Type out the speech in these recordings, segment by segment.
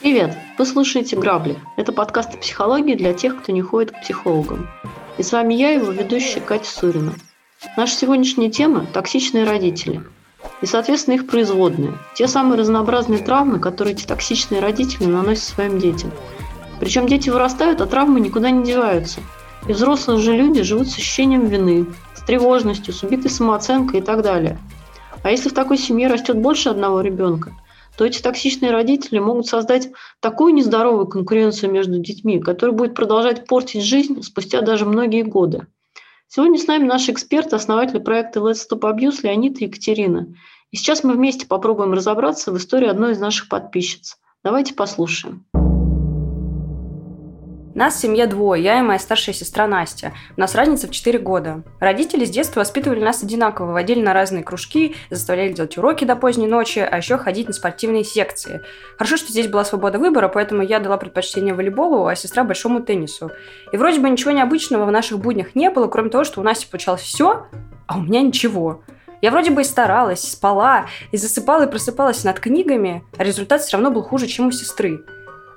Привет! Вы слушаете «Грабли». Это подкаст о психологии для тех, кто не ходит к психологам. И с вами я, его ведущая Катя Сурина. Наша сегодняшняя тема – токсичные родители. И, соответственно, их производные. Те самые разнообразные травмы, которые эти токсичные родители наносят своим детям. Причем дети вырастают, а травмы никуда не деваются. И взрослые же люди живут с ощущением вины, с тревожностью, с убитой самооценкой и так далее. А если в такой семье растет больше одного ребенка, то эти токсичные родители могут создать такую нездоровую конкуренцию между детьми, которая будет продолжать портить жизнь спустя даже многие годы. Сегодня с нами наши эксперты, основатели проекта Let's Stop Abuse Леонид и Екатерина. И сейчас мы вместе попробуем разобраться в истории одной из наших подписчиц. Давайте послушаем. Нас в семье двое, я и моя старшая сестра Настя. У нас разница в 4 года. Родители с детства воспитывали нас одинаково, водили на разные кружки, заставляли делать уроки до поздней ночи, а еще ходить на спортивные секции. Хорошо, что здесь была свобода выбора, поэтому я дала предпочтение волейболу, а сестра большому теннису. И вроде бы ничего необычного в наших буднях не было, кроме того, что у Насти получалось все, а у меня ничего. Я вроде бы и старалась, спала, и засыпала и просыпалась над книгами, а результат все равно был хуже, чем у сестры.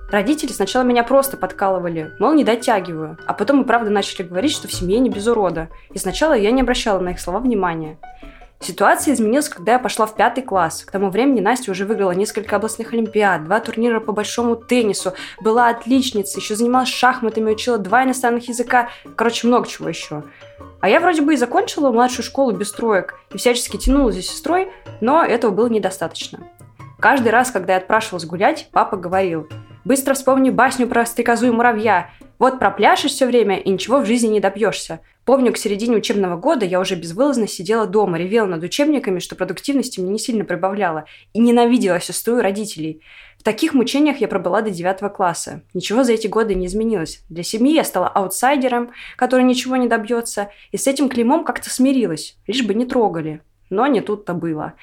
Родители сначала меня просто подкалывали, мол, не дотягиваю, а потом и правда начали говорить, что в семье не без урода. И сначала я не обращала на их слова внимания. Ситуация изменилась, когда я пошла в пятый класс. К тому времени Настя уже выиграла несколько областных олимпиад, два турнира по большому теннису, была отличницей, еще занималась шахматами, учила два иностранных языка, короче, много чего еще. А я вроде бы и закончила младшую школу без троек и всячески тянула за сестрой, но этого было недостаточно. Каждый раз, когда я отпрашивалась гулять, папа говорил – Быстро вспомни басню про стрекозу и муравья. Вот пропляшешь все время и ничего в жизни не добьешься. Помню, к середине учебного года я уже безвылазно сидела дома, ревела над учебниками, что продуктивности мне не сильно прибавляла, и ненавидела сестру и родителей. В таких мучениях я пробыла до девятого класса. Ничего за эти годы не изменилось. Для семьи я стала аутсайдером, который ничего не добьется, и с этим клеймом как-то смирилась, лишь бы не трогали. Но не тут-то было.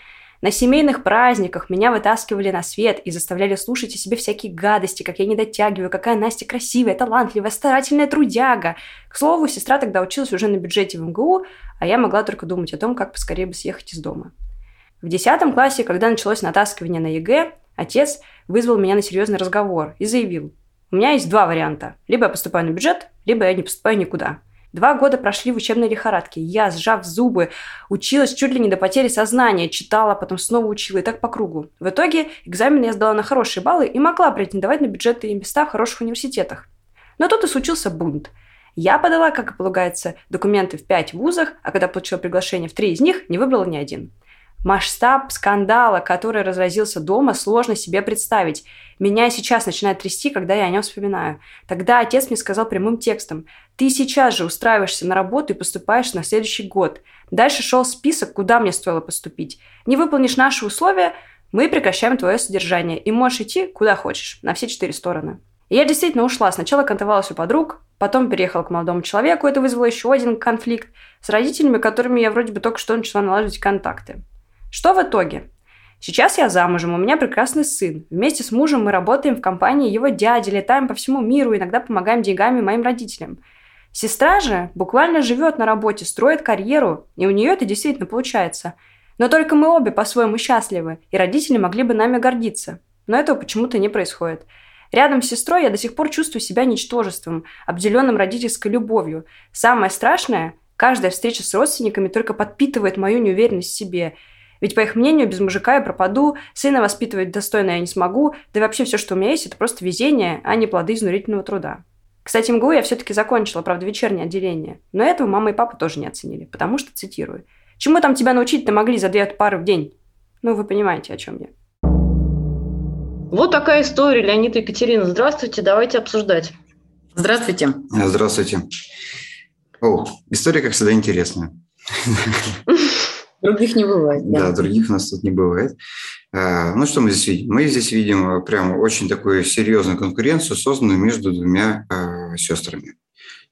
На семейных праздниках меня вытаскивали на свет и заставляли слушать о себе всякие гадости, как я не дотягиваю, какая Настя красивая, талантливая, старательная трудяга. К слову, сестра тогда училась уже на бюджете в МГУ, а я могла только думать о том, как поскорее бы съехать из дома. В десятом классе, когда началось натаскивание на ЕГЭ, отец вызвал меня на серьезный разговор и заявил, у меня есть два варианта. Либо я поступаю на бюджет, либо я не поступаю никуда. Два года прошли в учебной лихорадке. Я, сжав зубы, училась чуть ли не до потери сознания, читала, потом снова учила, и так по кругу. В итоге экзамен я сдала на хорошие баллы и могла претендовать на бюджеты и места в хороших университетах. Но тут и случился бунт. Я подала, как и полагается, документы в пять вузах, а когда получила приглашение в три из них, не выбрала ни один. Масштаб скандала, который разразился дома, сложно себе представить. Меня сейчас начинает трясти, когда я о нем вспоминаю. Тогда отец мне сказал прямым текстом, ты сейчас же устраиваешься на работу и поступаешь на следующий год. Дальше шел список, куда мне стоило поступить. Не выполнишь наши условия, мы прекращаем твое содержание и можешь идти куда хочешь, на все четыре стороны. Я действительно ушла. Сначала кантовалась у подруг, потом переехала к молодому человеку. Это вызвало еще один конфликт с родителями, которыми я вроде бы только что начала налаживать контакты. Что в итоге? Сейчас я замужем, у меня прекрасный сын. Вместе с мужем мы работаем в компании его дяди, летаем по всему миру, иногда помогаем деньгами моим родителям. Сестра же буквально живет на работе, строит карьеру, и у нее это действительно получается. Но только мы обе по-своему счастливы, и родители могли бы нами гордиться. Но этого почему-то не происходит. Рядом с сестрой я до сих пор чувствую себя ничтожеством, обделенным родительской любовью. Самое страшное, каждая встреча с родственниками только подпитывает мою неуверенность в себе – ведь, по их мнению, без мужика я пропаду, сына воспитывать достойно я не смогу, да и вообще все, что у меня есть, это просто везение, а не плоды изнурительного труда. Кстати, МГУ я все-таки закончила, правда, вечернее отделение. Но этого мама и папа тоже не оценили, потому что, цитирую, «Чему там тебя научить-то могли за две пары в день?» Ну, вы понимаете, о чем я. Вот такая история, Леонид и Екатерина. Здравствуйте, давайте обсуждать. Здравствуйте. Здравствуйте. О, история, как всегда, интересная. Других не бывает. Да. да, других у нас тут не бывает. А, ну, что мы здесь видим? Мы здесь видим а, прямо очень такую серьезную конкуренцию, созданную между двумя а, сестрами.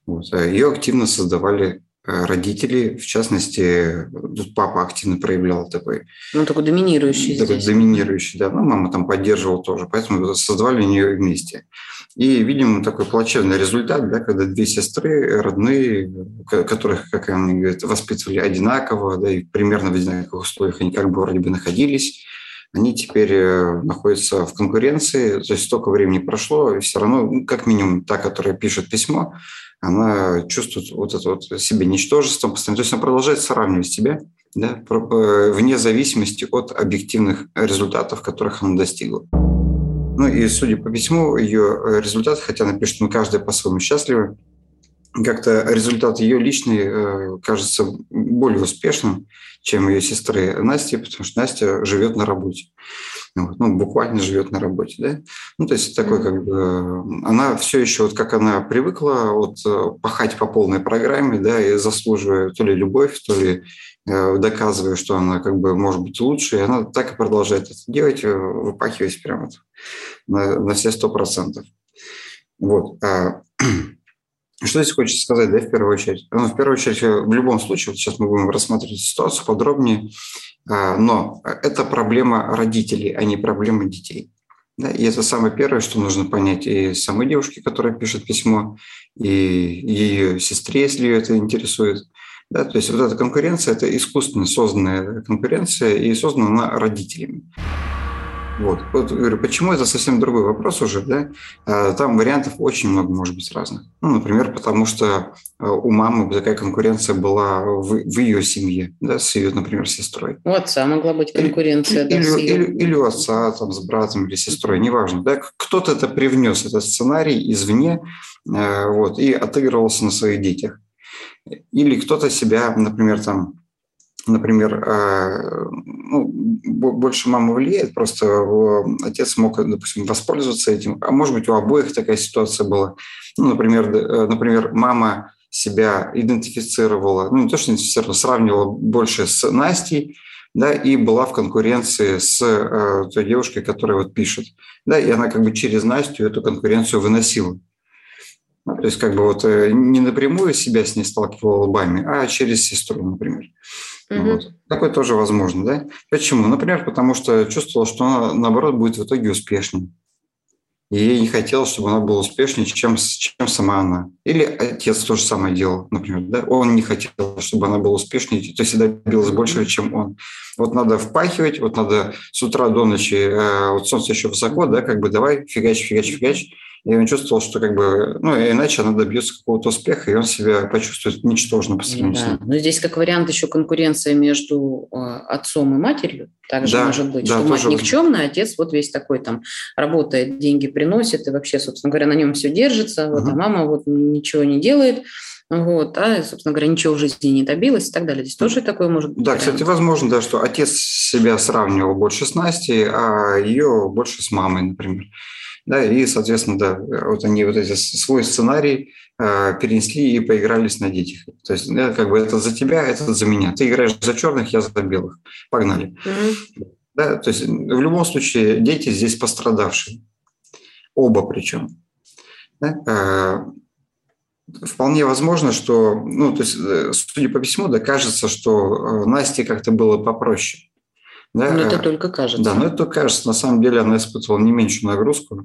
Вот. Ее активно создавали родители, в частности, тут папа активно проявлял такой... Ну, такой доминирующий такой здесь. доминирующий, да. Ну, мама там поддерживала тоже, поэтому создавали нее вместе. И видим такой плачевный результат, да, когда две сестры родные, которых, как они говорят, воспитывали одинаково, да, и примерно в одинаковых условиях они как бы вроде бы находились, они теперь э, находятся в конкуренции, то есть столько времени прошло, и все равно, ну, как минимум, та, которая пишет письмо, она чувствует вот это вот себе ничтожество постоянно. То есть она продолжает сравнивать себя, да, э, вне зависимости от объективных результатов, которых она достигла. Ну и судя по письму, ее э, результат, хотя она пишет, мы каждая по-своему счастливы, как-то результат ее личный кажется более успешным, чем ее сестры Насти, потому что Настя живет на работе. Вот, ну, буквально живет на работе, да. Ну, то есть такой как бы... Она все еще, вот как она привыкла, вот э, пахать по полной программе, да, и заслуживая то ли любовь, то ли э, доказывая, что она как бы может быть лучше, и она так и продолжает это делать, э, выпахиваясь прямо на, на все сто процентов. Вот. А что здесь хочется сказать, да, в первую очередь? Ну, в первую очередь, в любом случае, вот сейчас мы будем рассматривать ситуацию подробнее, а, но это проблема родителей, а не проблема детей. Да, и это самое первое, что нужно понять и самой девушке, которая пишет письмо, и ее сестре, если ее это интересует. Да, то есть вот эта конкуренция – это искусственно созданная конкуренция, и создана она родителями. Вот. вот говорю, почему это совсем другой вопрос уже, да? А, там вариантов очень много может быть разных. Ну, например, потому что а, у мамы такая конкуренция была в, в ее семье, да, с ее, например, сестрой. У отца могла быть конкуренция, или, да, или, или, или у отца, там, с братом или сестрой, неважно, да? Кто-то это привнес, этот сценарий извне, а, вот, и отыгрывался на своих детях. Или кто-то себя, например, там, например, э, ну, больше мама влияет, просто отец мог, допустим, воспользоваться этим, а может быть, у обоих такая ситуация была. Ну, например, э, например, мама себя идентифицировала, ну, не то, что идентифицировала, сравнивала больше с Настей, да, и была в конкуренции с э, той девушкой, которая вот пишет, да, и она как бы через Настю эту конкуренцию выносила. Ну, то есть как бы вот э, не напрямую себя с ней сталкивала лбами, а через сестру, например. Угу. Вот. Такое тоже возможно, да? Почему? Например, потому что чувствовала, что она, наоборот, будет в итоге успешнее. И ей не хотелось, чтобы она была успешнее, чем, чем сама она. Или отец то же самое делал, например. Да? Он не хотел, чтобы она была успешнее, то есть добилась больше, чем он. Вот надо впахивать, вот надо с утра до ночи, э, вот солнце еще высоко, да, как бы давай, фигач, фигач, фигач. И он чувствовал, что как бы, ну, иначе она добьется какого-то успеха, и он себя почувствует ничтожно по сравнению да. с ним. Но здесь как вариант еще конкуренция между э, отцом и матерью. Также да, может быть, да, что мать никчемная, отец вот весь такой там работает, деньги приносит, и вообще, собственно говоря, на нем все держится, вот, угу. а мама вот ничего не делает. Вот, а, собственно говоря, ничего в жизни не добилась и так далее. Здесь тоже такое может быть. Да, вариант. кстати, возможно, да, что отец себя сравнивал больше с Настей, а ее больше с мамой, например. Да, и, соответственно, да, вот они вот эти свой сценарий э, перенесли и поигрались на детях. То есть, да, как бы это за тебя, это за меня. Ты играешь за черных, я за белых. Погнали. Mm-hmm. Да, то есть в любом случае дети здесь пострадавшие. Оба причем. Да? Э, вполне возможно, что, ну, то есть, э, судя по письму, да, кажется, что э, Насте как-то было попроще. Да? Но это только кажется. Да, но это кажется. На самом деле она испытывала не меньшую нагрузку.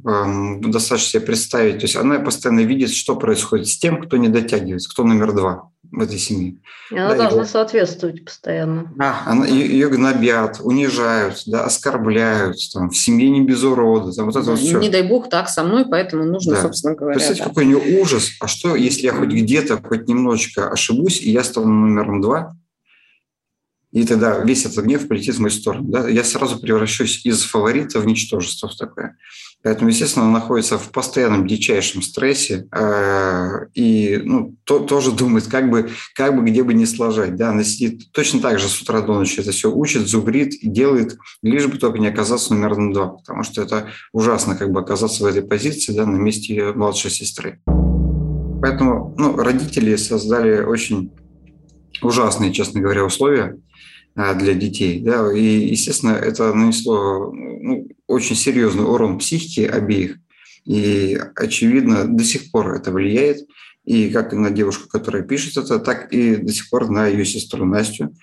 Достаточно себе представить. То есть она постоянно видит, что происходит с тем, кто не дотягивается, кто номер два в этой семье. И она да, должна его... соответствовать постоянно. Да, она, ее, ее гнобят, унижают, да, оскорбляют, там, в семье не без урода. Там, вот это да, вот все. Не дай бог так со мной, поэтому нужно, да. собственно говоря. Представьте, да. какой у нее ужас. А что, если я хоть где-то, хоть немножечко ошибусь, и я стану номером два, и тогда весь этот гнев полетит в мою сторону. Да? Я сразу превращусь из фаворита в ничтожество в такое. Поэтому, естественно, она находится в постоянном дичайшем стрессе э, и ну, то, тоже думает, как бы, как бы где бы не сложать. Да? Она сидит точно так же с утра до ночи это все учит, зубрит и делает, лишь бы только не оказаться номером два, потому что это ужасно как бы оказаться в этой позиции да, на месте ее младшей сестры. Поэтому ну, родители создали очень ужасные, честно говоря, условия а, для детей. Да? И, естественно, это нанесло ну, очень серьезный урон психике обеих. И, очевидно, до сих пор это влияет. и как на девушку, которая пишет это, так и до сих пор на ее сестру Настю.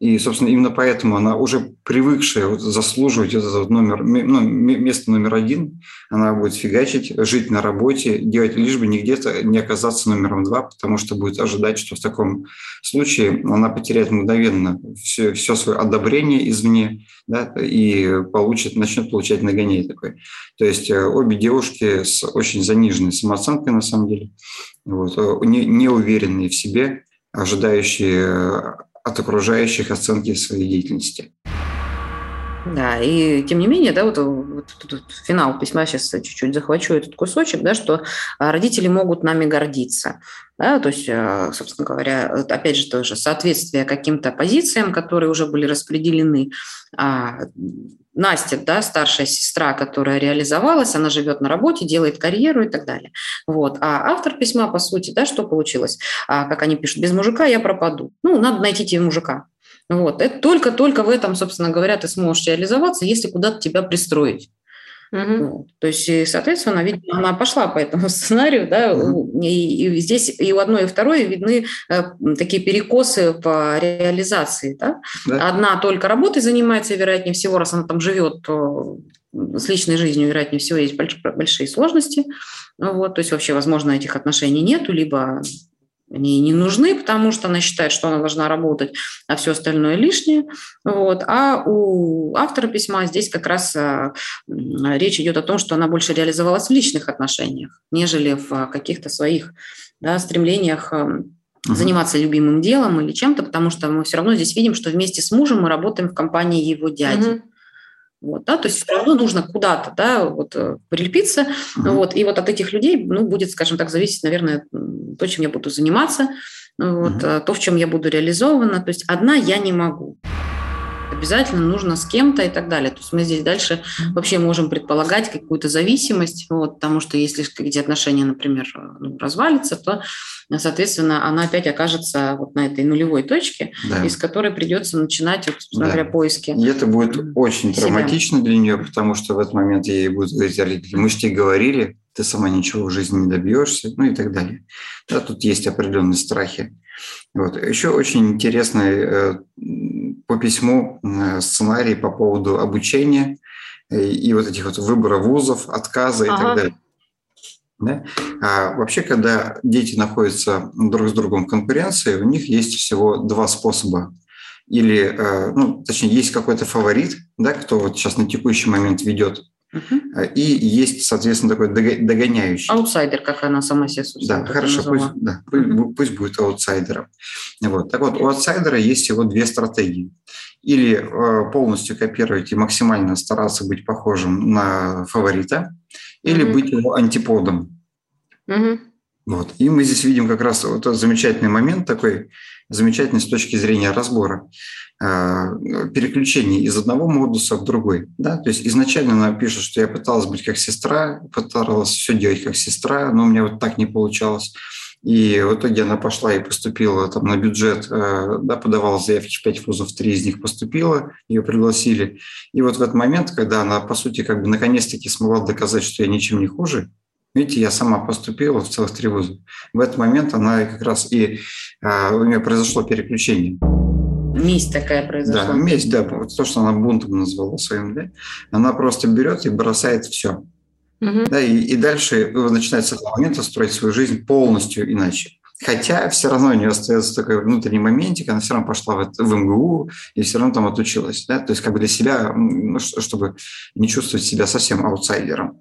И, собственно, именно поэтому она уже привыкшая вот заслуживать этот номер, ну, место номер один, она будет фигачить, жить на работе, делать лишь бы не где-то не оказаться номером два, потому что будет ожидать, что в таком случае она потеряет мгновенно все, все свое одобрение извне да, и получит, начнет получать нагоняй такой. То есть э, обе девушки с очень заниженной самооценкой на самом деле, вот, э, не, не уверенные в себе, ожидающие э, от окружающих оценки своей деятельности. Да, и тем не менее, да, вот, вот, вот, вот финал письма, сейчас чуть-чуть захвачу этот кусочек, да, что а, родители могут нами гордиться. Да, то есть, а, собственно говоря, опять же, тоже соответствие каким-то позициям, которые уже были распределены. Настя, да, старшая сестра, которая реализовалась, она живет на работе, делает карьеру и так далее. Вот. А автор письма, по сути, да, что получилось? А, как они пишут, без мужика я пропаду. Ну, надо найти тебе мужика. Вот. Это только-только в этом, собственно говоря, ты сможешь реализоваться, если куда-то тебя пристроить. Угу. Вот. То есть, соответственно, видимо, она пошла по этому сценарию, да, угу. и, и здесь и у одной, и у второй видны э, такие перекосы по реализации. Да? Да. Одна только работой занимается, вероятнее всего, раз она там живет, то с личной жизнью, вероятнее всего, есть большие сложности. Вот, то есть вообще, возможно, этих отношений нету, либо они не нужны, потому что она считает, что она должна работать, а все остальное лишнее. Вот. А у автора письма здесь как раз а, речь идет о том, что она больше реализовалась в личных отношениях, нежели в каких-то своих да, стремлениях заниматься любимым делом или чем-то, потому что мы все равно здесь видим, что вместе с мужем мы работаем в компании его дяди. Uh-huh. Вот, да, то есть все равно нужно куда-то да, вот, э, прилепиться. Uh-huh. Вот, и вот от этих людей ну, будет, скажем так, зависеть, наверное, то, чем я буду заниматься, вот, uh-huh. то, в чем я буду реализована. То есть одна я не могу обязательно нужно с кем-то и так далее. То есть мы здесь дальше вообще можем предполагать какую-то зависимость, вот, потому что если эти отношения, например, ну, развалится, то, соответственно, она опять окажется вот на этой нулевой точке, да. из которой придется начинать, вот, да. говоря, поиски. И это будет очень себя. травматично для нее, потому что в этот момент ей будут говорить родители, мы же тебе говорили, ты сама ничего в жизни не добьешься, ну и так далее. Да, тут есть определенные страхи. Вот. Еще очень интересный э, по письму э, сценарий по поводу обучения и, э, и вот этих вот выбора вузов, отказа и ага. так далее. Да? А вообще, когда дети находятся друг с другом в конкуренции, у них есть всего два способа. Или, ну, точнее, есть какой-то фаворит, да, кто вот сейчас на текущий момент ведет Угу. И есть, соответственно, такой догоняющий. Аутсайдер, как она сама себя Да, хорошо, пусть, да, угу. пусть будет аутсайдером. Вот. Так вот, у аутсайдера есть всего две стратегии. Или э, полностью копировать и максимально стараться быть похожим на фаворита, или угу. быть его антиподом. Угу. Вот. И мы здесь видим как раз вот этот замечательный момент такой, замечательный с точки зрения разбора. Э, переключение из одного модуса в другой. Да? То есть изначально она пишет, что я пыталась быть как сестра, пыталась все делать как сестра, но у меня вот так не получалось. И в итоге она пошла и поступила там на бюджет, э, да, подавала заявки в пять вузов, три из них поступила, ее пригласили. И вот в этот момент, когда она, по сути, как бы наконец-таки смогла доказать, что я ничем не хуже, видите, я сама поступила в целых три вуза. В этот момент она как раз и э, у нее произошло переключение. Месть такая произошла. Да, месть, да, вот то, что она бунтом назвала своим, да, она просто берет и бросает все. Угу. Да, и, и дальше начинает с этого момента строить свою жизнь полностью иначе. Хотя все равно у нее остается такой внутренний моментик, она все равно пошла в, в МГУ и все равно там отучилась. Да? То есть как бы для себя, ну, чтобы не чувствовать себя совсем аутсайдером.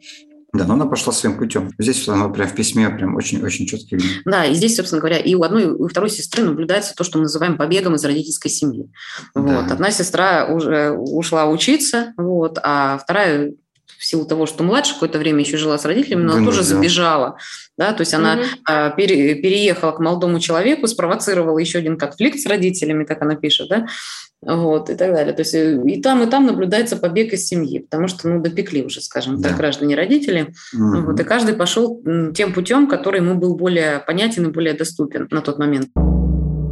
Да, но она пошла своим путем. Здесь оно прям в письме прям очень-очень четко видно. Да, и здесь, собственно говоря, и у одной, и у второй сестры наблюдается то, что мы называем побегом из родительской семьи. Да. Вот. Одна сестра уже ушла учиться, вот, а вторая в силу того, что младше какое-то время еще жила с родителями, но она тоже забежала. Да, то есть она mm-hmm. пере, переехала к молодому человеку, спровоцировала еще один конфликт с родителями, как она пишет, да, вот, и так далее. То есть э, и там, и там наблюдается побег из семьи, потому что, ну, допекли уже, скажем да. так, граждане родители. Mm-hmm. Вот, и каждый пошел тем путем, который ему был более понятен и более доступен на тот момент.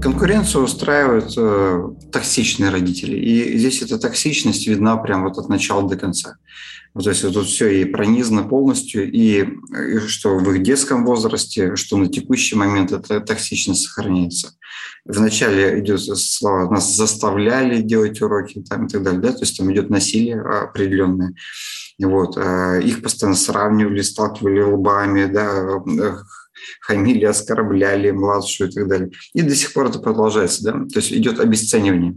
Конкуренцию устраивают э, токсичные родители. И здесь эта токсичность видна прямо вот от начала до конца. Вот, то есть вот тут все и пронизано полностью, и, и что в их детском возрасте, что на текущий момент эта токсичность сохраняется. Вначале идет слова «нас заставляли делать уроки» там, и так далее, да? то есть там идет насилие определенное. Вот. Э, их постоянно сравнивали, сталкивали лбами, да, э, хамили, оскорбляли младшую и так далее. И до сих пор это продолжается, да, то есть идет обесценивание.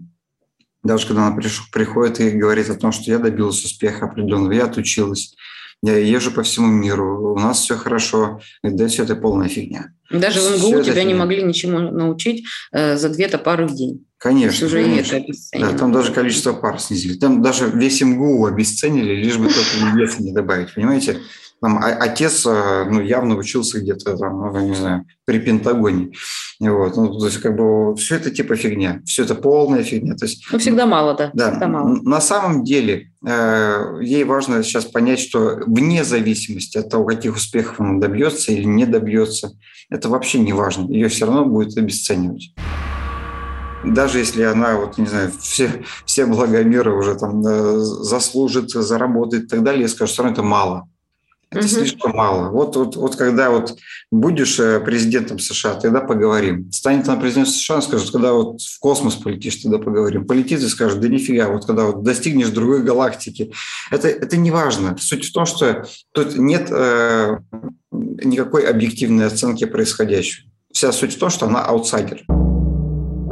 Даже когда она приходит и говорит о том, что я добилась успеха определенного, я отучилась, я езжу по всему миру, у нас все хорошо, да все это полная фигня. Даже в МГУ тебя фигня. не могли ничему научить э, за две-то пары в день. Конечно. Уже конечно. Это да, там даже количество пар снизили. Там даже весь МГУ обесценили, лишь бы только веса не добавить, понимаете? Там отец э, ну, явно учился где-то там, ну, не знаю, при Пентагоне. Вот. Ну, то есть, как бы все это типа фигня, все это полная фигня. То есть, ну, всегда мало, да. да всегда мало. На самом деле э, ей важно сейчас понять, что вне зависимости от того, каких успехов она добьется или не добьется, это вообще не важно. Ее все равно будет обесценивать даже если она, вот, не знаю, все, все блага мира уже там э, заслужит, заработает и так далее, я скажу, что это мало. Это угу. слишком мало. Вот, вот, вот когда вот будешь э, президентом США, тогда поговорим. Станет она президентом США, скажет, когда вот в космос полетишь, тогда поговорим. Полетит и скажет, да нифига, вот когда вот достигнешь другой галактики. Это, это не важно. Суть в том, что тут нет э, никакой объективной оценки происходящего. Вся суть в том, что она аутсайдер.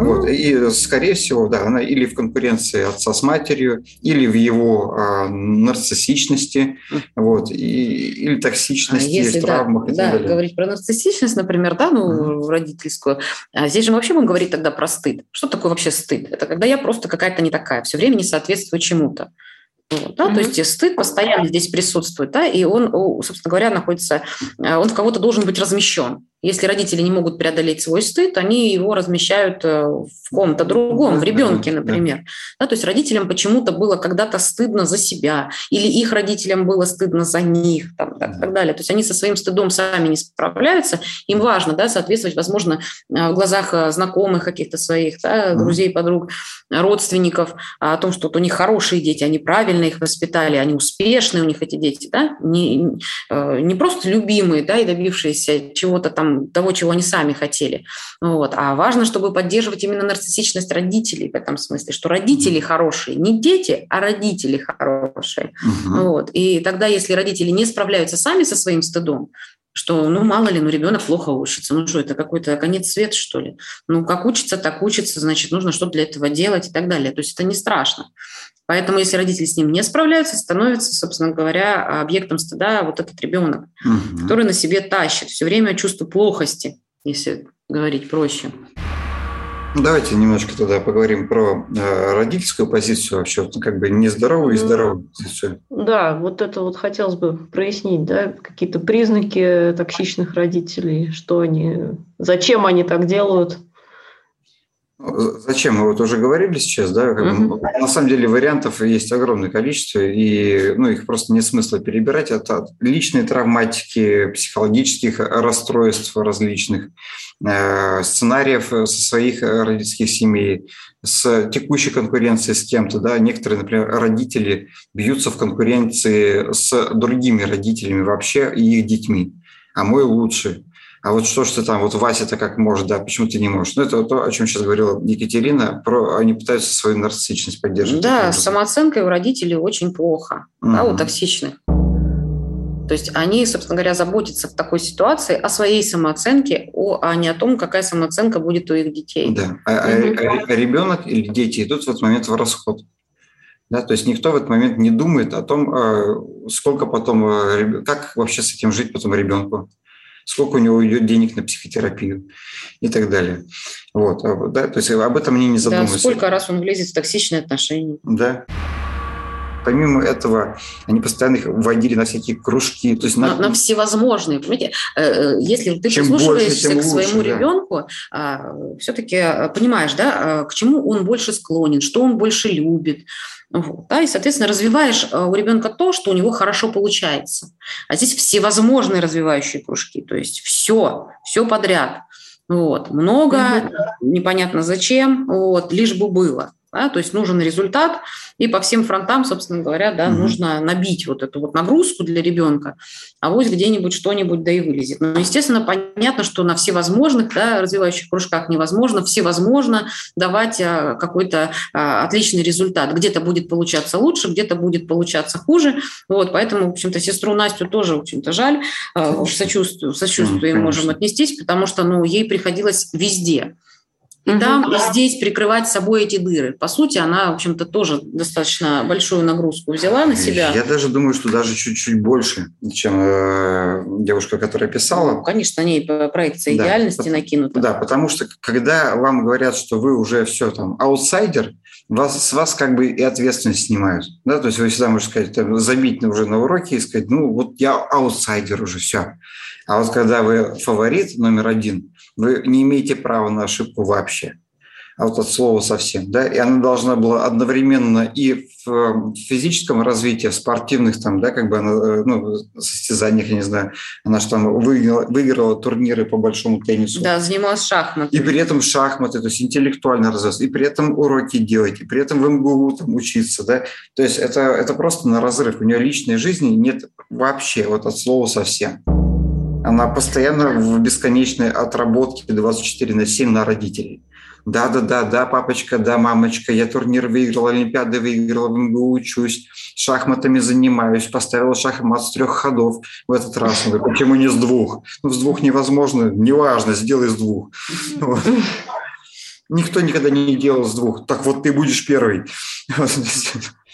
Вот. И, скорее всего, да, она или в конкуренции отца с матерью, или в его а, нарциссичности, вот, и, или токсичности, а если, в травмах да, и так да, далее. говорить про нарциссичность, например, да, ну, mm-hmm. родительскую, а здесь же мы вообще будем говорить тогда про стыд. Что такое вообще стыд? Это когда я просто какая-то не такая, все время не соответствую чему-то. Вот, да, mm-hmm. То есть стыд постоянно здесь присутствует, да, и он, собственно говоря, находится, а, он в кого-то должен быть размещен. Если родители не могут преодолеть свой стыд, они его размещают э, в ком-то другом, в ребенке, например. Да, то есть родителям почему-то было когда-то стыдно за себя, или их родителям было стыдно за них, там, так, так далее. То есть они со своим стыдом сами не справляются. Им важно да, соответствовать, возможно, э, в глазах э, знакомых каких-то своих, да, друзей, подруг, родственников, о том, что вот у них хорошие дети, они правильно их воспитали, они успешные у них эти дети, да, не, не просто любимые да, и добившиеся чего-то там того, чего они сами хотели. Вот. А важно, чтобы поддерживать именно нарциссичность родителей в этом смысле, что родители хорошие, не дети, а родители хорошие. Угу. Вот. И тогда, если родители не справляются сами со своим стыдом, что, ну, мало ли, ну, ребенок плохо учится. Ну, что, это какой-то конец света, что ли? Ну, как учится, так учится, значит, нужно что-то для этого делать и так далее. То есть это не страшно. Поэтому, если родители с ним не справляются, становится, собственно говоря, объектом стыда вот этот ребенок, угу. который на себе тащит все время чувство плохости, если говорить проще. Давайте немножко тогда поговорим про э, родительскую позицию вообще, как бы нездоровую и здоровую позицию. Да, вот это вот хотелось бы прояснить, да, какие-то признаки токсичных родителей, что они, зачем они так делают – Зачем? Мы вот уже говорили сейчас, да, как mm-hmm. бы, на самом деле вариантов есть огромное количество, и ну, их просто нет смысла перебирать. Это личные травматики, психологических расстройств различных, э, сценариев со своих родительских семей, с текущей конкуренцией с кем-то. Да. Некоторые, например, родители бьются в конкуренции с другими родителями вообще и их детьми. А мой лучше а вот что ж ты там, вот Вася-то как может, да, почему ты не можешь? Ну, это то, о чем сейчас говорила Екатерина, про, они пытаются свою нарциссичность поддерживать. Да, с самооценкой у родителей очень плохо, угу. да, у токсичных. То есть они, собственно говоря, заботятся в такой ситуации о своей самооценке, о, а не о том, какая самооценка будет у их детей. Да, а, угу. а, а ребенок или дети идут в этот момент в расход. Да, то есть никто в этот момент не думает о том, а, сколько потом, а, как вообще с этим жить потом ребенку сколько у него уйдет денег на психотерапию и так далее. Вот, а да, то есть об этом они не задумываются. Да, сколько раз он влезет в токсичные отношения. Да. Помимо этого, они постоянно их вводили на всякие кружки. То есть на, на, на всевозможные. Понимаете, э, э, если ты чем прислушиваешься больше, к своему лучше, ребенку, да. все-таки э, понимаешь, да, к чему он больше склонен, что он больше любит, вот, да, и, соответственно, развиваешь э, у ребенка то, что у него хорошо получается. А здесь всевозможные развивающие кружки, то есть все, все подряд. Вот. Много, угу. непонятно зачем, вот, лишь бы было. Да, то есть нужен результат, и по всем фронтам, собственно говоря, да, угу. нужно набить вот эту вот нагрузку для ребенка, а вот где-нибудь что-нибудь да и вылезет. Но, естественно, понятно, что на всевозможных да, развивающих кружках невозможно всевозможно давать а, какой-то а, отличный результат. Где-то будет получаться лучше, где-то будет получаться хуже. Вот, поэтому, в общем-то, сестру Настю тоже, в общем-то, жаль. А, сочувствую, сочувствуем ну, можем отнестись, потому что ну, ей приходилось везде. И угу. там, и здесь прикрывать собой эти дыры. По сути, она, в общем-то, тоже достаточно большую нагрузку взяла на себя. Я даже думаю, что даже чуть-чуть больше, чем э, девушка, которая писала. Ну, конечно, на ней проекция да, идеальности потому, накинута. Да, потому что когда вам говорят, что вы уже все там аутсайдер, вас, с вас как бы и ответственность снимают. Да? То есть вы всегда можете сказать, там, забить уже на уроке и сказать, ну вот я аутсайдер уже, все. А вот когда вы фаворит номер один, вы не имеете права на ошибку вообще. А вот от слова совсем. Да? И она должна была одновременно и в физическом развитии, в спортивных там, да, как бы она, э, ну, состязаниях, я не знаю, она что там выиграла, выиграла турниры по большому теннису. Да, занималась шахматами. И при этом шахматы, то есть интеллектуально развиваться, и при этом уроки делать, и при этом в МГУ там учиться, да. То есть это, это просто на разрыв. У нее личной жизни нет вообще, вот от слова совсем. Она постоянно в бесконечной отработке 24 на 7 на родителей. Да, да, да, да, папочка, да, мамочка, я турнир выиграл, Олимпиады выиграл, в МГУ учусь, шахматами занимаюсь, поставила шахмат с трех ходов в этот раз. Почему не с двух? Ну, с двух невозможно, неважно, сделай с двух. Вот. Никто никогда не делал с двух. Так вот ты будешь первый.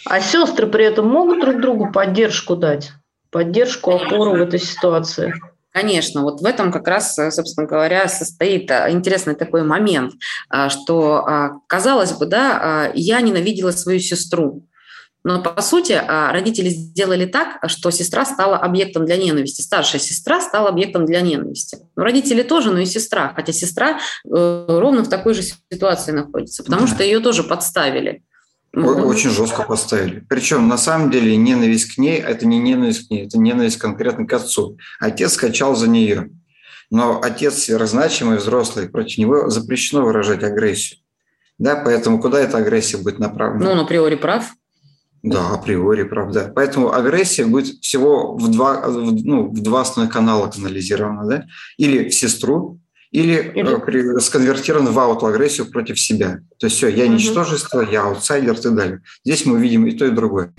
А сестры при этом могут друг другу поддержку дать? Поддержку, опору в этой ситуации? Конечно, вот в этом как раз, э, собственно говоря, состоит э, интересный такой момент, а, что, а, казалось бы, да, а, я ненавидела свою сестру, но, по сути, родители сделали так, что сестра стала объектом для ненависти. Старшая сестра стала объектом для ненависти. Ну, родители тоже, но и сестра. Хотя сестра э, ровно в такой же ситуации находится, потому да. что ее тоже подставили. Очень жестко поставили. Причем на самом деле ненависть к ней – это не ненависть к ней, это ненависть конкретно к отцу. Отец скачал за нее. Но отец разначимый, взрослый, против него запрещено выражать агрессию. Да, поэтому куда эта агрессия будет направлена? Ну, он априори прав. Да, априори прав, да. Поэтому агрессия будет всего в два, ну, в два основных канала канализирована, да? Или в сестру, или, или... Э, сконвертирован в аутоагрессию против себя. То есть все, я угу. ничтожество, я аутсайдер и так далее. Здесь мы видим и то, и другое.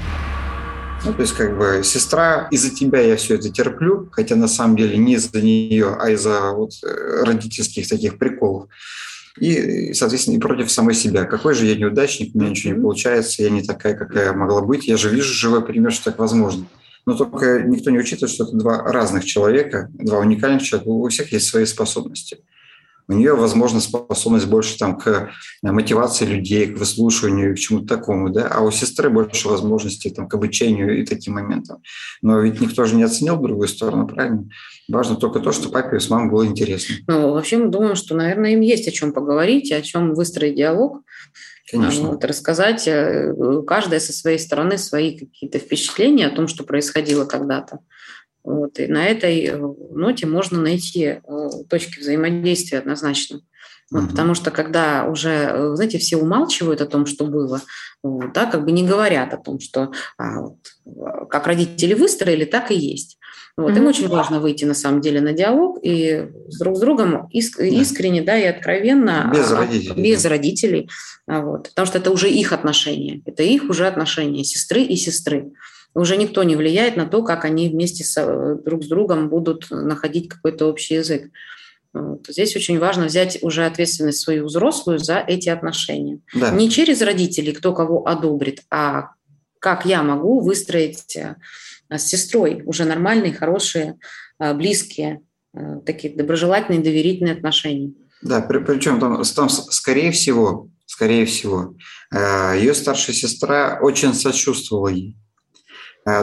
Ну, то есть, как бы, сестра, из-за тебя я все это терплю, хотя на самом деле не из-за нее, а из-за вот, э, родительских таких приколов. И, соответственно, и против самой себя. Какой же я неудачник, у меня ничего не получается, я не такая, какая могла быть. Я же вижу живой пример, что так возможно. Но только никто не учитывает, что это два разных человека, два уникальных человека. У всех есть свои способности. У нее, возможно, способность больше там, к э, мотивации людей, к выслушиванию, к чему-то такому, да, а у сестры больше возможностей там, к обучению и таким моментам. Но ведь никто же не оценил другую сторону, правильно? Важно только то, что папе с мамой было интересно. Ну, вообще мы думаем, что, наверное, им есть о чем поговорить, о чем выстроить диалог. Конечно. Вот, рассказать э, каждая со своей стороны свои какие-то впечатления о том, что происходило когда-то. Вот, и на этой э, ноте можно найти э, точки взаимодействия однозначно. Вот, угу. Потому что когда уже, знаете, все умалчивают о том, что было, вот, да, как бы не говорят о том, что а, вот, как родители выстроили, так и есть. Вот, mm-hmm. Им очень важно выйти на самом деле на диалог и с друг с другом иск, искренне, да, и откровенно. Без а, родителей. Без да. родителей. А, вот, потому что это уже их отношения. Это их уже отношения сестры и сестры. Уже никто не влияет на то, как они вместе с, друг с другом будут находить какой-то общий язык. Вот. Здесь очень важно взять уже ответственность свою взрослую за эти отношения. Да. Не через родителей, кто кого одобрит, а как я могу выстроить э, с сестрой уже нормальные, хорошие, э, близкие, э, такие доброжелательные, доверительные отношения. Да, при, причем там, там, скорее всего, скорее всего, ее старшая сестра очень сочувствовала ей.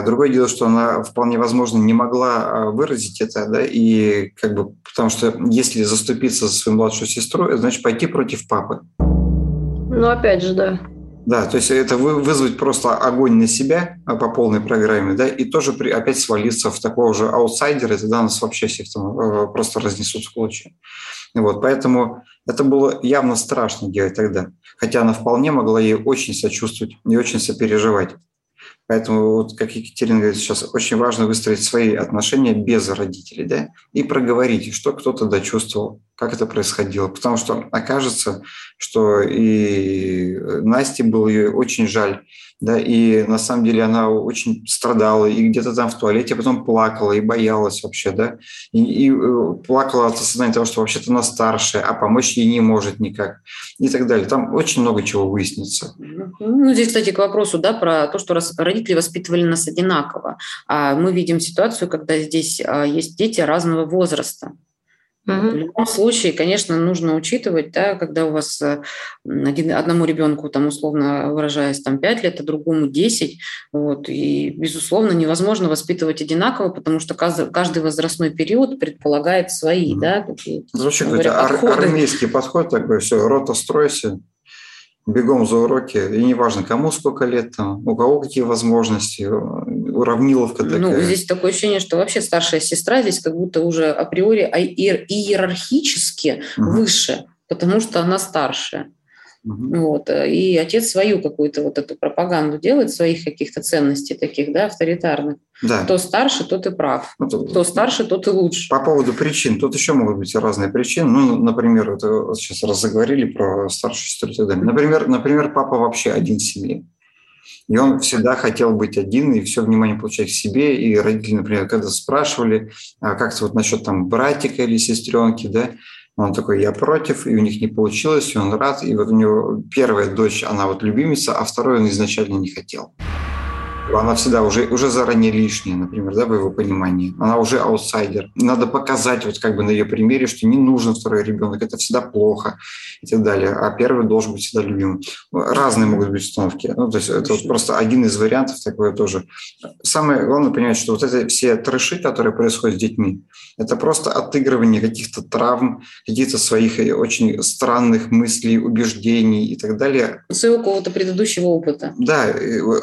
Другое дело, что она вполне возможно не могла выразить это, да, и как бы, потому что если заступиться за свою младшую сестру, значит пойти против папы. Ну, опять же, да. Да, то есть это вызвать просто огонь на себя а, по полной программе, да, и тоже при, опять свалиться в такого же аутсайдера, и тогда нас вообще всех там э, просто разнесут в клочья. Вот, поэтому это было явно страшно делать тогда, хотя она вполне могла ей очень сочувствовать и очень сопереживать. Поэтому, вот, как Екатерина говорит сейчас, очень важно выстроить свои отношения без родителей, да, и проговорить, что кто-то дочувствовал, как это происходило. Потому что окажется, что и Насте было ее очень жаль, да, и на самом деле она очень страдала, и где-то там в туалете потом плакала и боялась вообще, да, и, и э, плакала от осознания того, что вообще-то она старшая, а помочь ей не может никак, и так далее. Там очень много чего выяснится. Ну, здесь, кстати, к вопросу, да, про то, что родители воспитывали нас одинаково. А мы видим ситуацию, когда здесь а, есть дети разного возраста. В любом случае, конечно, нужно учитывать, да, когда у вас э, один, одному ребенку, там, условно выражаясь, там 5 лет, а другому 10, вот, и, безусловно, невозможно воспитывать одинаково, потому что каждый, возрастной период предполагает свои, угу. да, такие, Звучит говоря, ар- армейский подход такой, все, рота стройся, бегом за уроки, и неважно, кому сколько лет, там, у кого какие возможности, уравниловка такая. Ну, здесь такое ощущение, что вообще старшая сестра здесь как будто уже априори иерархически угу. выше, потому что она старшая. Угу. Вот. И отец свою какую-то вот эту пропаганду делает, своих каких-то ценностей таких, да, авторитарных. Да. Кто старше, тот и прав. Это, Кто старше, тот и лучше. По поводу причин. Тут еще могут быть разные причины. Ну, например, вот сейчас раз заговорили про старшую сестру и так далее. Например, например, папа вообще один в семье. И он всегда хотел быть один и все внимание получать к себе. И родители, например, когда спрашивали, а как-то вот насчет там братика или сестренки, да, он такой, я против, и у них не получилось, и он рад. И вот у него первая дочь, она вот любимица, а второй он изначально не хотел она всегда уже, уже заранее лишняя, например, да, в его понимании. Она уже аутсайдер. Надо показать вот как бы на ее примере, что не нужен второй ребенок, это всегда плохо и так далее. А первый должен быть всегда любимым. Разные могут быть установки. Ну, то есть это вот просто один из вариантов такое тоже. Самое главное понять, что вот эти все трэши, которые происходят с детьми, это просто отыгрывание каких-то травм, каких-то своих очень странных мыслей, убеждений и так далее. Своего какого-то предыдущего опыта. Да,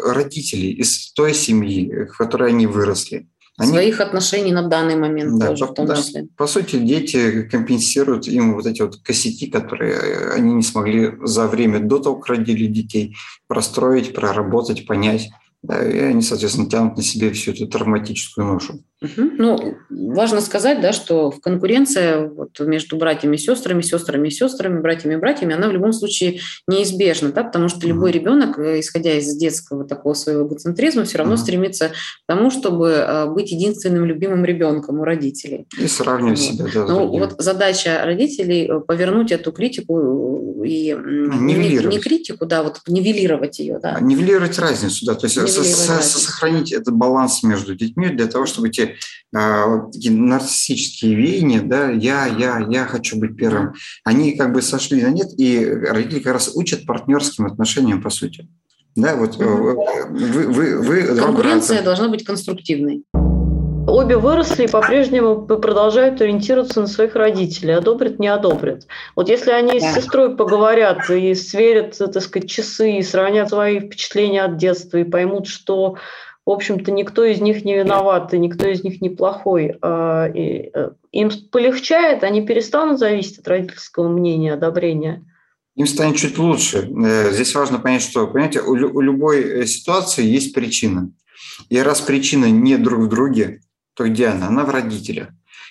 родителей из той семьи, в которой они выросли. Они... Своих отношений на данный момент да, тоже, в том да. числе. По сути, дети компенсируют им вот эти вот косяки, которые они не смогли за время до того, как родили детей, простроить, проработать, понять. Да, и они, соответственно, тянут на себе всю эту травматическую ношу. Ну, важно сказать, да, что конкуренция вот между братьями и сестрами, сестрами и сестрами, братьями и братьями, она в любом случае неизбежна, да, потому что любой ребенок, э, исходя из детского такого своего эгоцентризма, все равно стремится к тому, чтобы э, быть единственным любимым ребенком у родителей. И сравнивать вот. себя. Да, ну, вот задача родителей э, повернуть эту критику и не, не критику, да, вот нивелировать ее, да. Нивелировать разницу, да, то есть сохранить этот баланс между детьми для того, чтобы те а, такие нарциссические веяния, да, я, я, я хочу быть первым, они как бы сошли на нет, и родители как раз учат партнерским отношениям, по сути. Да, вот угу. вы, вы, вы, Конкуренция должна быть конструктивной. Обе выросли и по-прежнему продолжают ориентироваться на своих родителей, одобрят, не одобрят. Вот если они да. с сестрой поговорят и сверят, так сказать, часы, и сравнят свои впечатления от детства и поймут, что в общем-то, никто из них не виноват, и никто из них не плохой. А, э, им полегчает, они перестанут зависеть от родительского мнения, одобрения. Им станет чуть лучше. Э, здесь важно понять, что, понимаете, у любой э, ситуации есть причина. И раз причина не друг в друге, то где она? Она в родителях.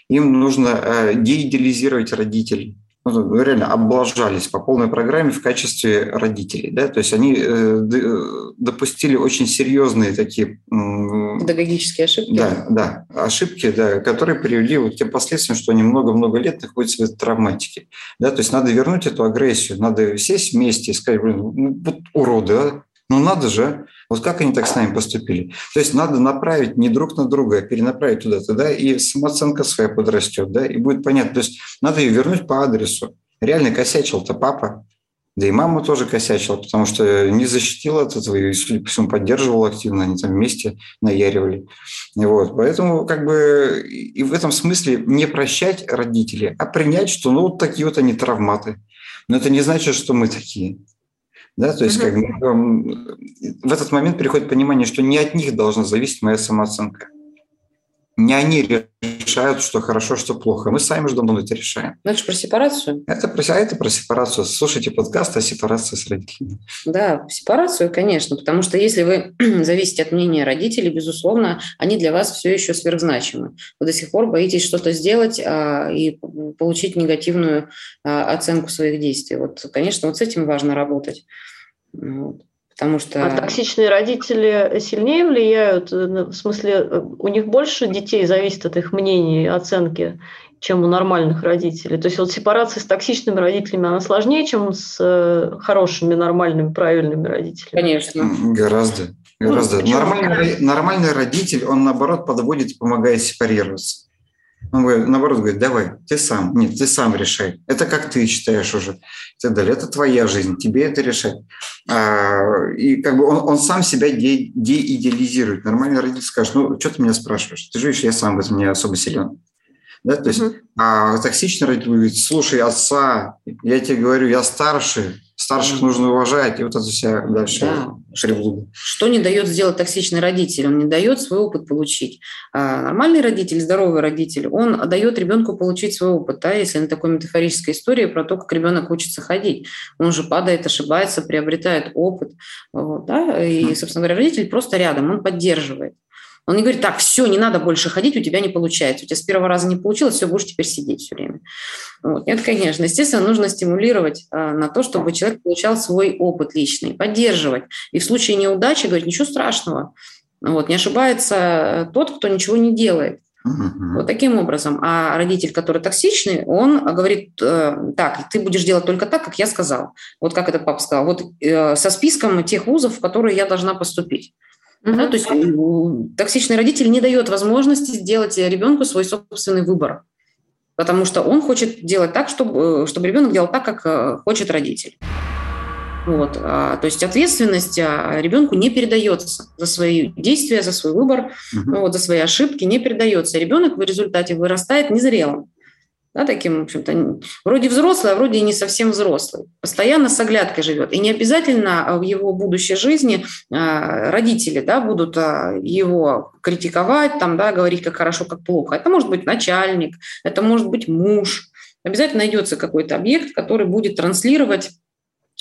Им нужно деидеализировать родителей ну, реально облажались по полной программе в качестве родителей. Да? То есть они э, допустили очень серьезные такие... Педагогические ошибки. Да, да, ошибки, да, которые привели вот к тем последствиям, что они много-много лет находятся в этой травматике. Да? То есть надо вернуть эту агрессию, надо сесть вместе и сказать, блин, ну, вот уроды, а? Ну надо же, вот как они так с нами поступили? То есть надо направить не друг на друга, а перенаправить туда-то, да, и самооценка своя подрастет, да, и будет понятно. То есть надо ее вернуть по адресу. Реально косячил-то папа, да и мама тоже косячила, потому что не защитила от этого, и, судя по всему, поддерживала активно, они там вместе наяривали. Вот, поэтому как бы и в этом смысле не прощать родителей, а принять, что ну вот такие вот они травматы. Но это не значит, что мы такие. Да, то есть как бы, в этот момент приходит понимание, что не от них должна зависеть моя самооценка не они решают, что хорошо, что плохо. Мы сами же давно это решаем. Ну, это же про сепарацию. Это про, а это про сепарацию. Слушайте подкаст о сепарации с родителями. Да, сепарацию, конечно, потому что если вы зависите от мнения родителей, безусловно, они для вас все еще сверхзначимы. Вы до сих пор боитесь что-то сделать а, и получить негативную а, оценку своих действий. Вот, конечно, вот с этим важно работать. Вот. Потому что... А токсичные родители сильнее влияют? Э, в смысле, у них больше детей зависит от их мнений, оценки, чем у нормальных родителей? То есть вот сепарация с токсичными родителями, она сложнее, чем с э, хорошими, нормальными, правильными родителями? Конечно. Гораздо. Ну, Гораздо. Ну, нормальный, нормальный родитель, он наоборот подводит и помогает сепарироваться. Он говорит, наоборот говорит, давай, ты сам. Нет, ты сам решай. Это как ты считаешь уже. И так далее. Это твоя жизнь, тебе это решать. А, и как бы он, он сам себя де, деидеализирует. Нормальный родитель скажет, ну, что ты меня спрашиваешь? Ты же видишь, я сам в этом не особо силен. Да, то есть, mm-hmm. а токсичный родитель говорит, слушай, отца, я тебе говорю, я старше, Старших нужно уважать, и вот это вся дальше да. шреблуда. Что не дает сделать токсичный родитель? Он не дает свой опыт получить. А нормальный родитель, здоровый родитель, он дает ребенку получить свой опыт. Да? Если на такой метафорической истории про то, как ребенок учится ходить. Он же падает, ошибается, приобретает опыт. Да? И, собственно говоря, родитель просто рядом, он поддерживает. Он не говорит, так, все, не надо больше ходить, у тебя не получается. У тебя с первого раза не получилось, все, будешь теперь сидеть все время. Вот. Нет, конечно. Естественно, нужно стимулировать а, на то, чтобы человек получал свой опыт личный, поддерживать. И в случае неудачи говорить, ничего страшного. Вот. Не ошибается э, тот, кто ничего не делает. Вот таким образом. А родитель, который токсичный, он говорит, э, так, ты будешь делать только так, как я сказал. Вот как этот папа сказал. Вот э, со списком тех вузов, в которые я должна поступить. Угу. Да, то есть токсичный родитель не дает возможности сделать ребенку свой собственный выбор, потому что он хочет делать так, чтобы, чтобы ребенок делал так, как э, хочет родитель. Вот. А, то есть ответственность а, ребенку не передается за свои действия, за свой выбор, угу. вот, за свои ошибки не передается. Ребенок в результате вырастает незрелым да, таким, в общем-то, вроде взрослый, а вроде и не совсем взрослый. Постоянно с оглядкой живет. И не обязательно а, в его будущей жизни а, родители да, будут а, его критиковать, там, да, говорить, как хорошо, как плохо. Это может быть начальник, это может быть муж. Обязательно найдется какой-то объект, который будет транслировать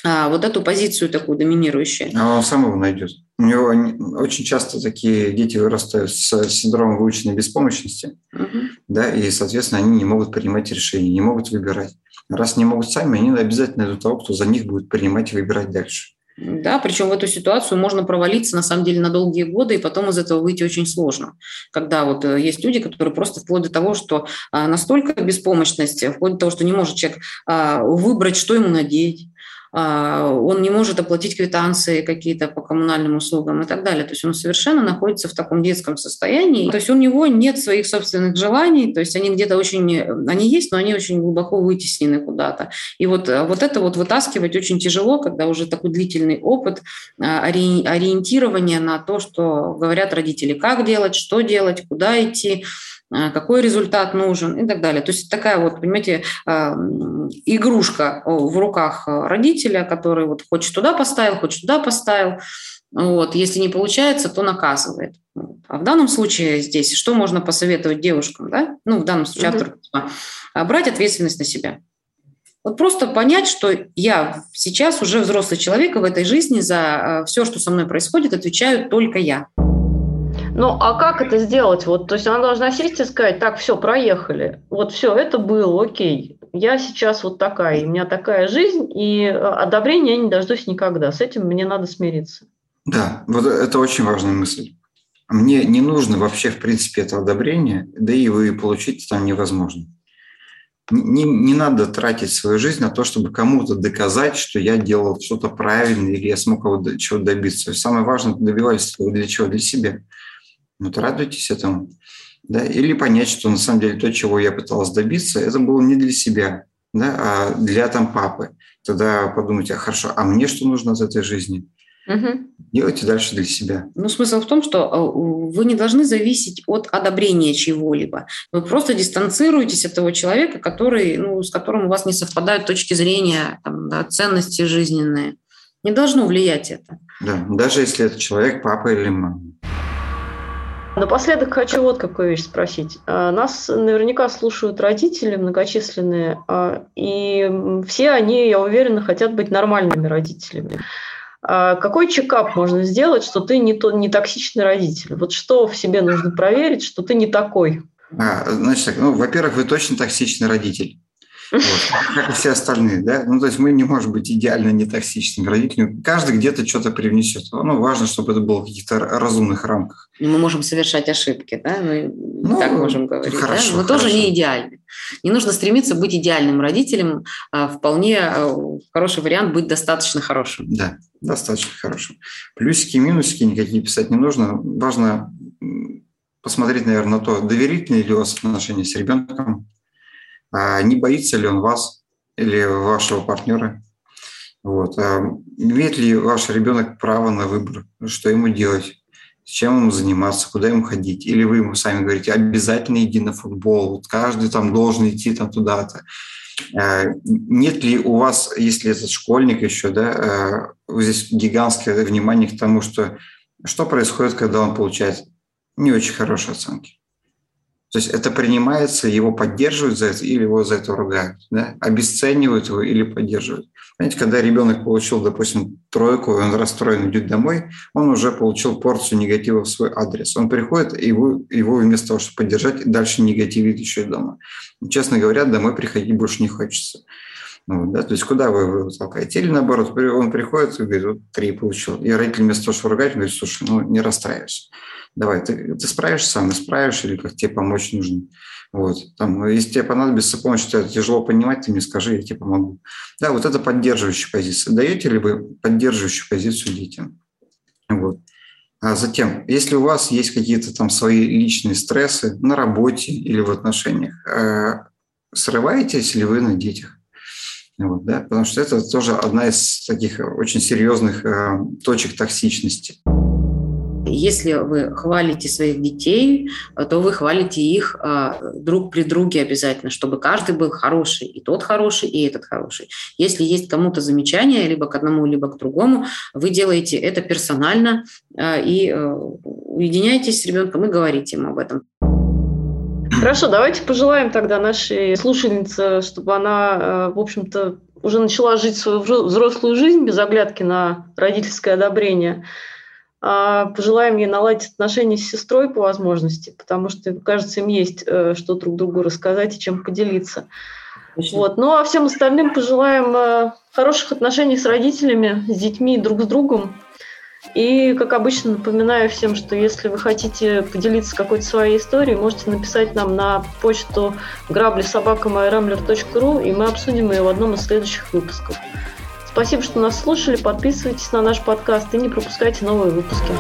а, вот эту позицию такую доминирующую. А он сам его найдет. У него очень часто такие дети вырастают с синдромом выученной беспомощности, угу. да, и, соответственно, они не могут принимать решения, не могут выбирать. Раз не могут сами, они обязательно найдут того, кто за них будет принимать и выбирать дальше. Да, причем в эту ситуацию можно провалиться на самом деле на долгие годы, и потом из этого выйти очень сложно. Когда вот э, есть люди, которые просто вплоть до того, что а, настолько беспомощность, вплоть до того, что не может человек а, выбрать, что ему надеть, он не может оплатить квитанции какие-то по коммунальным услугам и так далее. То есть он совершенно находится в таком детском состоянии. То есть у него нет своих собственных желаний, то есть они где-то очень, они есть, но они очень глубоко вытеснены куда-то. И вот, вот это вот вытаскивать очень тяжело, когда уже такой длительный опыт а, ориентирования на то, что говорят родители, как делать, что делать, куда идти. А, какой результат нужен и так далее. То есть такая вот, понимаете, а, игрушка в руках родителя, который вот хочет туда поставил, хочет туда поставил. Вот. Если не получается, то наказывает. А в данном случае здесь что можно посоветовать девушкам? Да? Ну, в данном случае автор mm-hmm. брать ответственность на себя. Вот просто понять, что я сейчас уже взрослый человек, и в этой жизни за все, что со мной происходит, отвечаю только я. Ну, а как это сделать? Вот, то есть она должна сесть и сказать, так, все, проехали. Вот все, это было, окей. Я сейчас вот такая, у меня такая жизнь, и одобрения я не дождусь никогда. С этим мне надо смириться. Да, вот это очень важная мысль. Мне не нужно вообще, в принципе, это одобрение, да и вы получить там невозможно. Не, не надо тратить свою жизнь на то, чтобы кому-то доказать, что я делал что-то правильно или я смог кого-то чего добиться. Самое важное – добивались для чего? Для себя. Вот радуйтесь этому. Да? Или понять, что на самом деле то, чего я пыталась добиться, это было не для себя, да, а для там папы. Тогда подумайте, а хорошо, а мне что нужно от этой жизни? Угу. Делайте дальше для себя. Ну, смысл в том, что э, вы не должны зависеть от одобрения чего-либо. Вы просто дистанцируетесь от того человека, который, ну, с которым у вас не совпадают точки зрения, там, да, ценности жизненные. Не должно влиять это. Да, даже если это человек, папа или мама. Напоследок хочу вот какую вещь спросить. А, нас наверняка слушают родители многочисленные, а, и все они, я уверена, хотят быть нормальными родителями. А какой чекап можно сделать, что ты не, то, не токсичный родитель? Вот что в себе нужно проверить, что ты не такой? А, значит, ну, во-первых, вы точно токсичный родитель. Вот, как и все остальные, да? Ну, то есть мы не можем быть идеально нетоксичными родителями. Каждый где-то что-то привнесет. Ну, важно, чтобы это было в каких-то разумных рамках. Мы можем совершать ошибки, да? Мы ну, так можем говорить. Хорошо, да? Мы хорошо. тоже не идеальны. Не нужно стремиться быть идеальным родителем. А вполне а, хороший вариант быть достаточно хорошим. Да, достаточно хорошим. Плюсики и минусики никакие писать не нужно. Важно посмотреть, наверное, на то, доверительные ли у вас отношения с ребенком, не боится ли он вас или вашего партнера? Вот. А имеет ли ваш ребенок право на выбор, что ему делать, чем ему заниматься, куда ему ходить? Или вы ему сами говорите, обязательно иди на футбол, вот каждый там должен идти там туда-то. А нет ли у вас, если этот школьник еще, да, здесь гигантское внимание к тому, что что происходит, когда он получает не очень хорошие оценки? То есть это принимается, его поддерживают за это или его за это ругают, да? обесценивают его или поддерживают. Знаете, когда ребенок получил, допустим, тройку, он расстроен, идет домой, он уже получил порцию негатива в свой адрес. Он приходит, и его, его вместо того, чтобы поддержать, дальше негативит еще и дома. Честно говоря, домой приходить больше не хочется. Ну, да, то есть куда вы его толкаете? Или наоборот, он приходит и говорит, вот три получил. И родитель вместо того, чтобы ругать, говорит, слушай, ну не расстраивайся давай, ты, ты справишься сам, исправишь, или как тебе помочь нужно. Вот. Там, если тебе понадобится помощь, тебе тяжело понимать, ты мне скажи, я тебе помогу. Да, вот это поддерживающая позиция. Даете ли вы поддерживающую позицию детям? Вот. А затем, если у вас есть какие-то там свои личные стрессы на работе или в отношениях, э, срываетесь ли вы на детях? Вот, да? Потому что это тоже одна из таких очень серьезных э, точек токсичности. Если вы хвалите своих детей, то вы хвалите их а, друг при друге обязательно, чтобы каждый был хороший, и тот хороший, и этот хороший. Если есть кому-то замечание либо к одному, либо к другому, вы делаете это персонально а, и э, уединяетесь с ребенком и говорите ему об этом. Хорошо, давайте пожелаем тогда нашей слушательнице, чтобы она, э, в общем-то, уже начала жить свою взрослую жизнь без оглядки на родительское одобрение. А, пожелаем ей наладить отношения с сестрой по возможности, потому что, кажется, им есть э, что друг другу рассказать и чем поделиться. Вот. Ну а всем остальным пожелаем э, хороших отношений с родителями, с детьми, друг с другом. И, как обычно, напоминаю всем, что если вы хотите поделиться какой-то своей историей, можете написать нам на почту грабли и мы обсудим ее в одном из следующих выпусков. Спасибо, что нас слушали. Подписывайтесь на наш подкаст и не пропускайте новые выпуски.